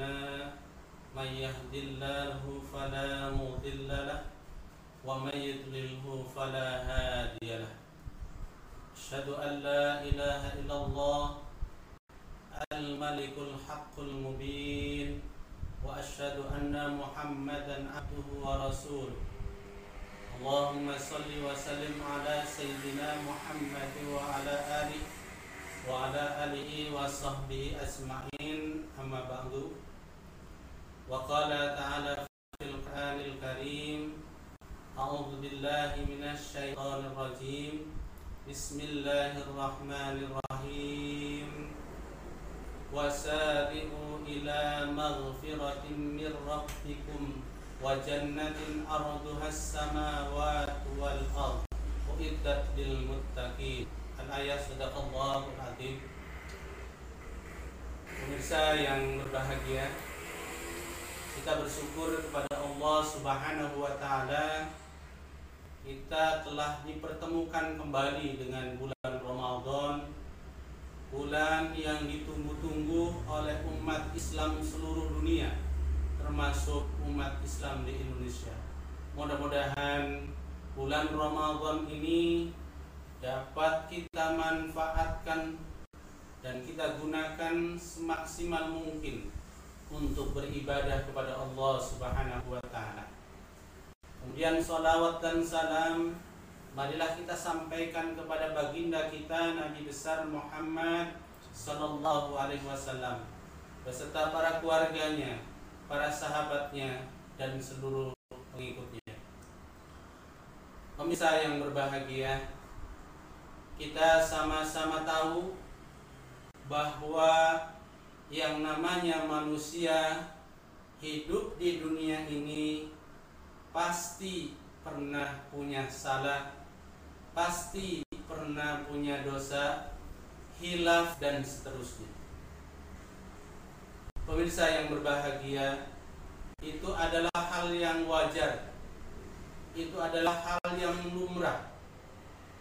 أعمالنا من يهد الله فلا مضل له ومن يضلله فلا هادي له أشهد أن لا إله إلا الله الملك الحق المبين وأشهد أن محمدا عبده ورسوله اللهم صل وسلم على سيدنا محمد وعلى آله وعلى آله وصحبه أجمعين أما بعد وقال تعالى في القرآن الكريم أعوذ بالله من الشيطان الرجيم. بسم الله الرحمن الرحيم. وسارعوا إلى مغفرة من ربكم وجنة أرضها السماوات والأرض أعدت للمتقين. الآية صدق الله العظيم. Pemirsa yang berbahagia Kita bersyukur kepada Allah subhanahu wa ta'ala Kita telah dipertemukan kembali dengan bulan Ramadan Bulan yang ditunggu-tunggu oleh umat Islam seluruh dunia Termasuk umat Islam di Indonesia. Mudah-mudahan bulan Ramadan ini dapat kita manfaatkan dan kita gunakan semaksimal mungkin untuk beribadah kepada Allah Subhanahu wa taala. Kemudian salawat dan salam marilah kita sampaikan kepada baginda kita Nabi besar Muhammad sallallahu alaihi wasallam beserta para keluarganya, para sahabatnya dan seluruh pengikutnya. Pemirsa yang berbahagia, kita sama-sama tahu bahwa yang namanya manusia hidup di dunia ini pasti pernah punya salah, pasti pernah punya dosa, hilaf dan seterusnya. Pemirsa yang berbahagia, itu adalah hal yang wajar. Itu adalah hal yang lumrah.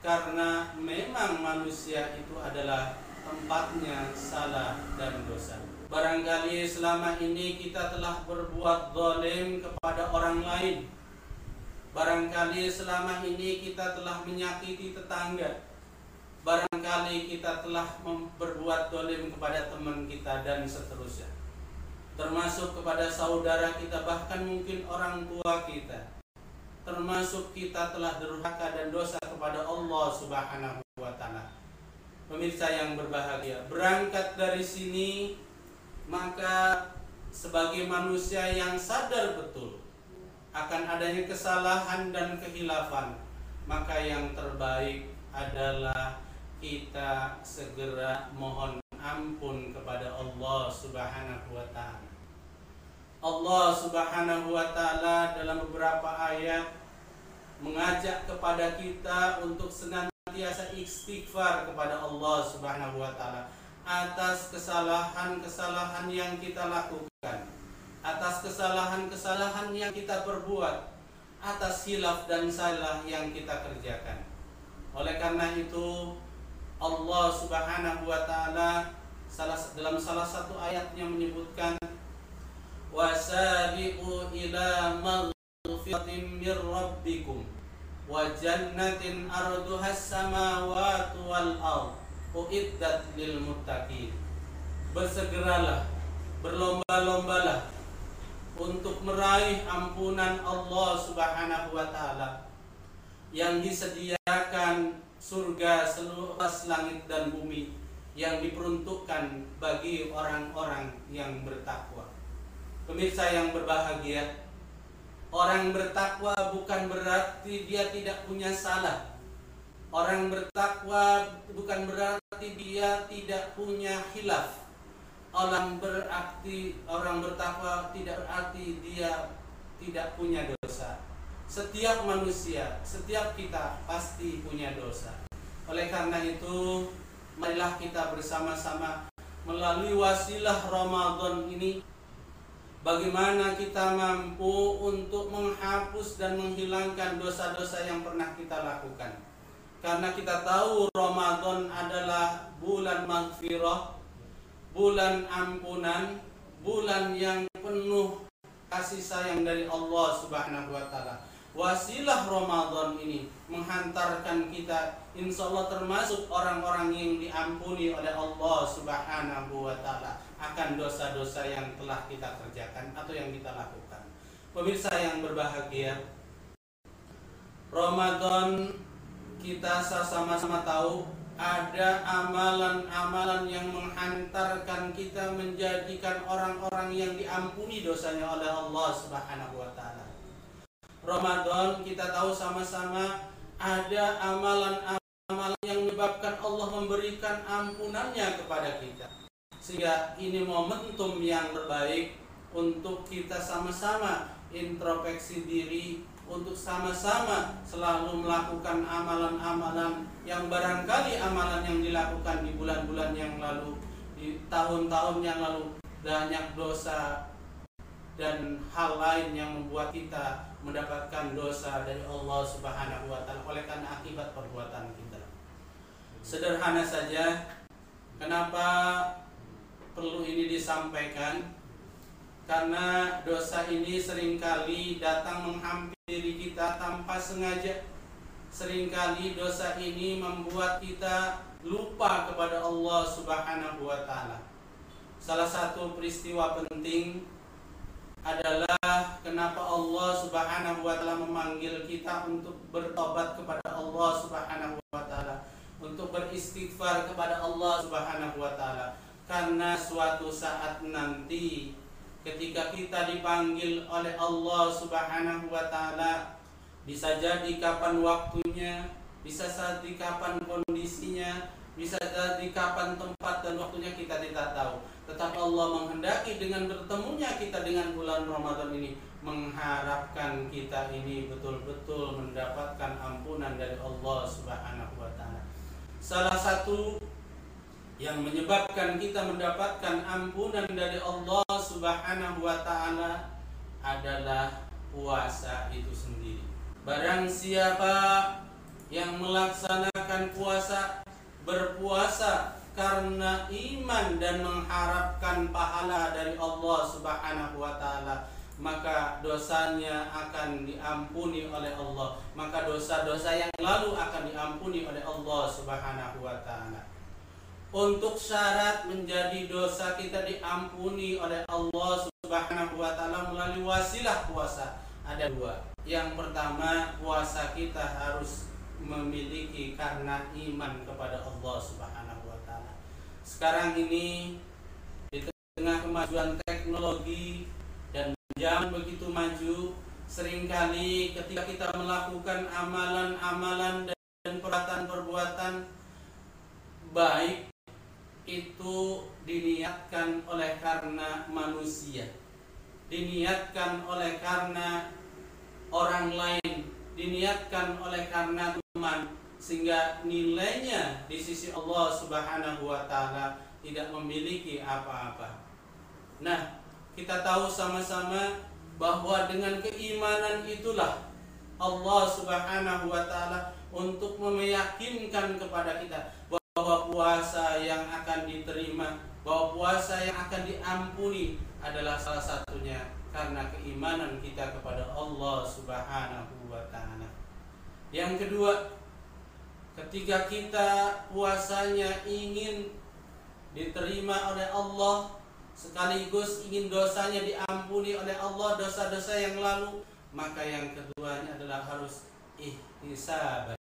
Karena memang manusia itu adalah tempatnya salah dan dosa. Barangkali selama ini kita telah berbuat zalim kepada orang lain. Barangkali selama ini kita telah menyakiti tetangga. Barangkali kita telah berbuat zalim kepada teman kita dan seterusnya. Termasuk kepada saudara kita bahkan mungkin orang tua kita. Termasuk kita telah durhaka dan dosa kepada Allah Subhanahu wa taala. Pemirsa yang berbahagia, berangkat dari sini maka sebagai manusia yang sadar betul akan adanya kesalahan dan kehilafan, maka yang terbaik adalah kita segera mohon ampun kepada Allah Subhanahu wa taala. Allah Subhanahu wa taala dalam beberapa ayat mengajak kepada kita untuk senantiasa istighfar kepada Allah Subhanahu wa taala atas kesalahan-kesalahan yang kita lakukan, atas kesalahan-kesalahan yang kita perbuat, atas hilaf dan salah yang kita kerjakan. Oleh karena itu, Allah Subhanahu wa taala salah dalam salah satu ayatnya menyebutkan wasabiqu ila maghfiratin mir rabbikum wa jannatin arduha samawati wal ard uiddat lil muttaqin bersegeralah berlomba-lombalah untuk meraih ampunan Allah Subhanahu wa taala yang disediakan surga seluas langit dan bumi yang diperuntukkan bagi orang-orang yang bertakwa. Pemirsa yang berbahagia, orang bertakwa bukan berarti dia tidak punya salah. Orang bertakwa bukan berarti dia tidak punya hilaf. Orang berarti orang bertakwa tidak berarti dia tidak punya dosa. Setiap manusia, setiap kita pasti punya dosa. Oleh karena itu, marilah kita bersama-sama melalui wasilah Ramadan ini Bagaimana kita mampu untuk menghapus dan menghilangkan dosa-dosa yang pernah kita lakukan. Karena kita tahu Ramadan adalah bulan maghfirah, bulan ampunan, bulan yang penuh kasih sayang dari Allah Subhanahu wa taala wasilah Ramadan ini menghantarkan kita insya Allah termasuk orang-orang yang diampuni oleh Allah Subhanahu wa taala akan dosa-dosa yang telah kita kerjakan atau yang kita lakukan. Pemirsa yang berbahagia, Ramadan kita sama-sama tahu ada amalan-amalan yang menghantarkan kita menjadikan orang-orang yang diampuni dosanya oleh Allah Subhanahu wa taala. Ramadan kita tahu sama-sama ada amalan-amalan yang menyebabkan Allah memberikan ampunannya kepada kita. Sehingga ini momentum yang terbaik untuk kita sama-sama introspeksi diri untuk sama-sama selalu melakukan amalan-amalan yang barangkali amalan yang dilakukan di bulan-bulan yang lalu di tahun-tahun yang lalu banyak dosa dan hal lain yang membuat kita mendapatkan dosa dari Allah Subhanahu wa taala oleh karena akibat perbuatan kita. Sederhana saja kenapa perlu ini disampaikan? Karena dosa ini sering kali datang menghampiri kita tanpa sengaja. Seringkali dosa ini membuat kita lupa kepada Allah Subhanahu wa taala. Salah satu peristiwa penting adalah kenapa Allah Subhanahu wa taala memanggil kita untuk bertobat kepada Allah Subhanahu wa taala, untuk beristighfar kepada Allah Subhanahu wa taala. Karena suatu saat nanti ketika kita dipanggil oleh Allah Subhanahu wa taala bisa jadi kapan waktunya, bisa jadi kapan kondisinya, bisa jadi kapan tempat dan waktunya kita tidak tahu tetapi Allah menghendaki dengan bertemunya kita dengan bulan Ramadan ini mengharapkan kita ini betul-betul mendapatkan ampunan dari Allah Subhanahu wa taala. Salah satu yang menyebabkan kita mendapatkan ampunan dari Allah Subhanahu wa taala adalah puasa itu sendiri. Barang siapa yang melaksanakan puasa berpuasa karena iman dan mengharapkan pahala dari Allah Subhanahu wa taala maka dosanya akan diampuni oleh Allah. Maka dosa-dosa yang lalu akan diampuni oleh Allah Subhanahu wa taala. Untuk syarat menjadi dosa kita diampuni oleh Allah Subhanahu wa taala melalui wasilah puasa. Ada dua. Yang pertama puasa kita harus memiliki karena iman kepada Allah Subhanahu sekarang ini di tengah kemajuan teknologi dan zaman begitu maju sering kali ketika kita melakukan amalan-amalan dan perbuatan-perbuatan baik itu diniatkan oleh karena manusia diniatkan oleh karena orang lain diniatkan oleh karena teman sehingga nilainya di sisi Allah Subhanahu wa taala tidak memiliki apa-apa. Nah, kita tahu sama-sama bahwa dengan keimanan itulah Allah Subhanahu wa taala untuk meyakinkan kepada kita bahwa puasa yang akan diterima, bahwa puasa yang akan diampuni adalah salah satunya karena keimanan kita kepada Allah Subhanahu wa taala. Yang kedua, ketika kita puasanya ingin diterima oleh Allah sekaligus ingin dosanya diampuni oleh Allah dosa-dosa yang lalu maka yang keduanya adalah harus ihtisaban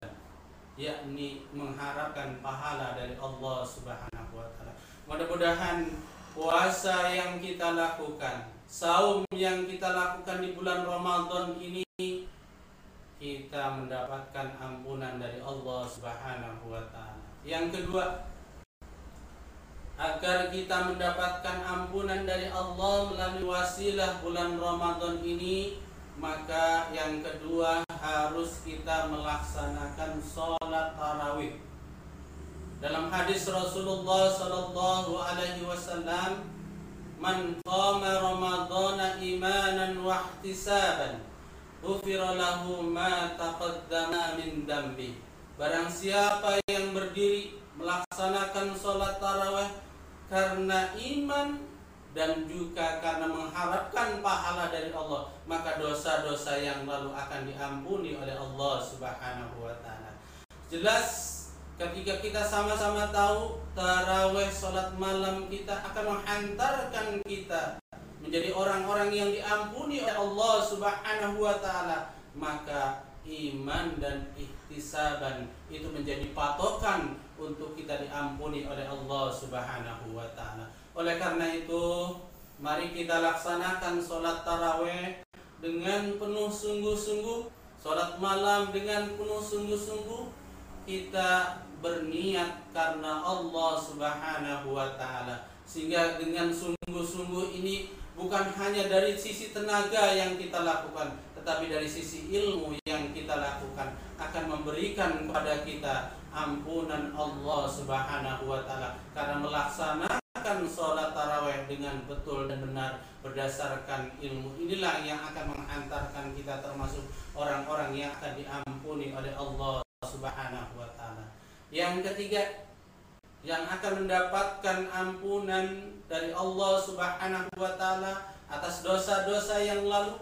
yakni mengharapkan pahala dari Allah Subhanahu wa taala. Mudah-mudahan puasa yang kita lakukan, saum yang kita lakukan di bulan Ramadan ini kita mendapatkan ampunan dari Allah Subhanahu wa taala. Yang kedua, agar kita mendapatkan ampunan dari Allah melalui wasilah bulan Ramadan ini, maka yang kedua harus kita melaksanakan sholat tarawih. Dalam hadis Rasulullah Sallallahu Alaihi Wasallam, "Man qama Ramadana imanan wa ihtisaban ma taqaddama min dambi barang siapa yang berdiri melaksanakan sholat tarawih karena iman dan juga karena mengharapkan pahala dari Allah maka dosa-dosa yang lalu akan diampuni oleh Allah Subhanahu wa taala. Jelas ketika kita sama-sama tahu tarawih salat malam kita akan menghantarkan kita menjadi orang-orang yang diampuni oleh Allah Subhanahu wa taala maka iman dan ihtisaban itu menjadi patokan untuk kita diampuni oleh Allah Subhanahu wa taala. Oleh karena itu, mari kita laksanakan sholat taraweh dengan penuh sungguh-sungguh, sholat malam dengan penuh sungguh-sungguh. Kita berniat karena Allah Subhanahu wa Ta'ala, sehingga dengan sungguh-sungguh ini bukan hanya dari sisi tenaga yang kita lakukan, tetapi dari sisi ilmu yang kita lakukan akan memberikan kepada kita ampunan Allah Subhanahu wa taala karena melaksanakan sholat taraweh dengan betul dan benar berdasarkan ilmu inilah yang akan menghantarkan kita termasuk orang-orang yang akan diampuni oleh Allah Subhanahu wa taala. Yang ketiga yang akan mendapatkan ampunan dari Allah Subhanahu wa taala atas dosa-dosa yang lalu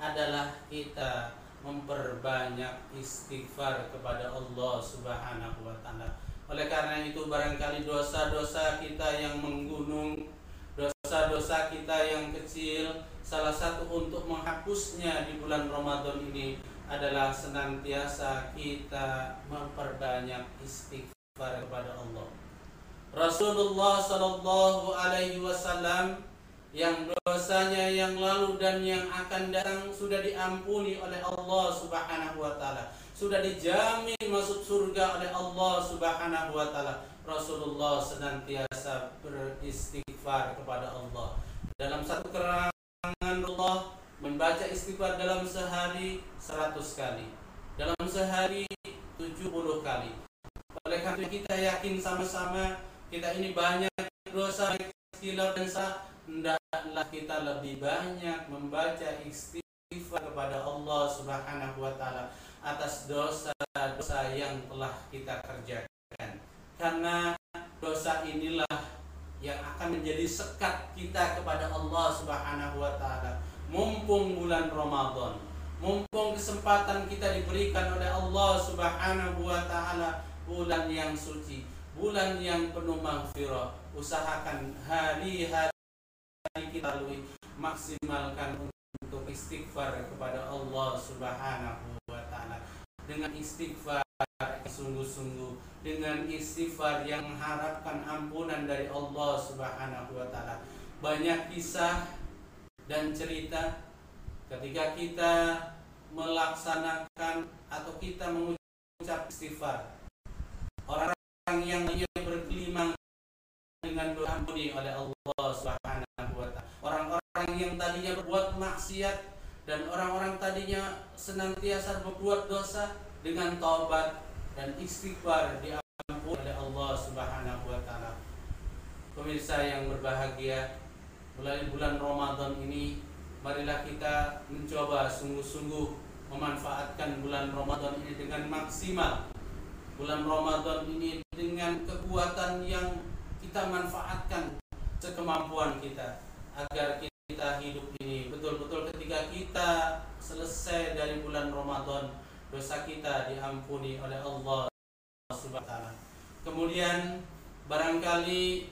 adalah kita memperbanyak istighfar kepada Allah Subhanahu wa taala oleh karena itu barangkali dosa-dosa kita yang menggunung, dosa-dosa kita yang kecil, salah satu untuk menghapusnya di bulan Ramadan ini adalah senantiasa kita memperbanyak istighfar kepada Allah. Rasulullah Shallallahu Alaihi Wasallam yang dosanya yang lalu dan yang akan datang sudah diampuni oleh Allah Subhanahu Wa Taala sudah dijamin masuk surga oleh Allah Subhanahu wa taala. Rasulullah senantiasa beristighfar kepada Allah. Dalam satu kerangan Allah membaca istighfar dalam sehari 100 kali. Dalam sehari 70 kali. Oleh karena kita yakin sama-sama kita ini banyak dosa kecil dan hendaklah kita lebih banyak membaca istighfar kepada Allah Subhanahu wa taala atas dosa-dosa yang telah kita kerjakan. Karena dosa inilah yang akan menjadi sekat kita kepada Allah Subhanahu wa taala. Mumpung bulan Ramadan, mumpung kesempatan kita diberikan oleh Allah Subhanahu wa taala bulan yang suci, bulan yang penuh maghfirah. Usahakan hari-hari kita lalui maksimalkan untuk istighfar kepada Allah Subhanahu dengan istighfar sungguh-sungguh dengan istighfar yang mengharapkan ampunan dari Allah Subhanahu wa taala. Banyak kisah dan cerita ketika kita melaksanakan atau kita mengucap istighfar. Orang-orang yang berkelimang dengan doa ampuni oleh Allah Subhanahu wa. Orang-orang yang tadinya berbuat maksiat dan orang-orang tadinya senantiasa berbuat dosa dengan taubat dan istighfar diampuni oleh Allah Subhanahu wa taala. Pemirsa yang berbahagia, mulai bulan Ramadan ini marilah kita mencoba sungguh-sungguh memanfaatkan bulan Ramadan ini dengan maksimal. Bulan Ramadan ini dengan kekuatan yang kita manfaatkan sekemampuan kita agar kita hidup ini betul-betul ketika kita selesai dari bulan Ramadan dosa kita diampuni oleh Allah Subhanahu wa taala. Kemudian barangkali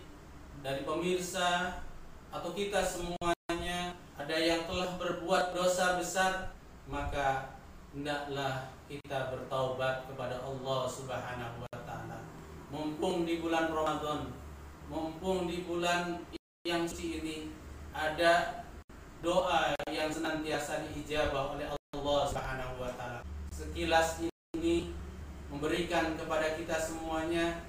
dari pemirsa atau kita semuanya ada yang telah berbuat dosa besar maka hendaklah kita bertaubat kepada Allah Subhanahu wa taala. Mumpung di bulan Ramadan, mumpung di bulan yang suci ini ada doa yang senantiasa diijabah oleh Allah Subhanahu wa taala. Sekilas ini memberikan kepada kita semuanya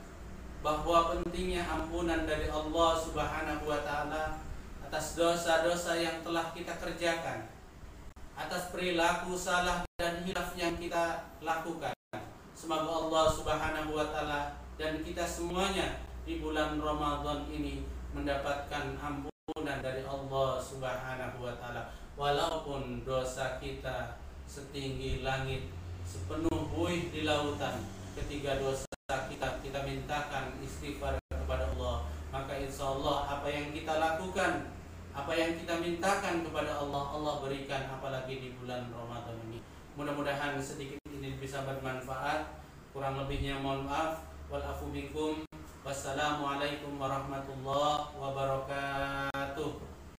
bahwa pentingnya ampunan dari Allah Subhanahu wa taala atas dosa-dosa yang telah kita kerjakan, atas perilaku salah dan hilaf yang kita lakukan. Semoga Allah Subhanahu wa taala dan kita semuanya di bulan Ramadan ini mendapatkan ampunan dari Allah Subhanahu wa taala. walaupun dosa kita setinggi langit sepenuh buih di lautan ketika dosa kita kita mintakan istighfar kepada Allah maka insya Allah apa yang kita lakukan apa yang kita mintakan kepada Allah Allah berikan apalagi di bulan Ramadan ini. Mudah-mudahan sedikit ini bisa bermanfaat. Kurang lebihnya mohon maaf. Walafu bikum wassalamualaikum warahmatullahi wabarakatuh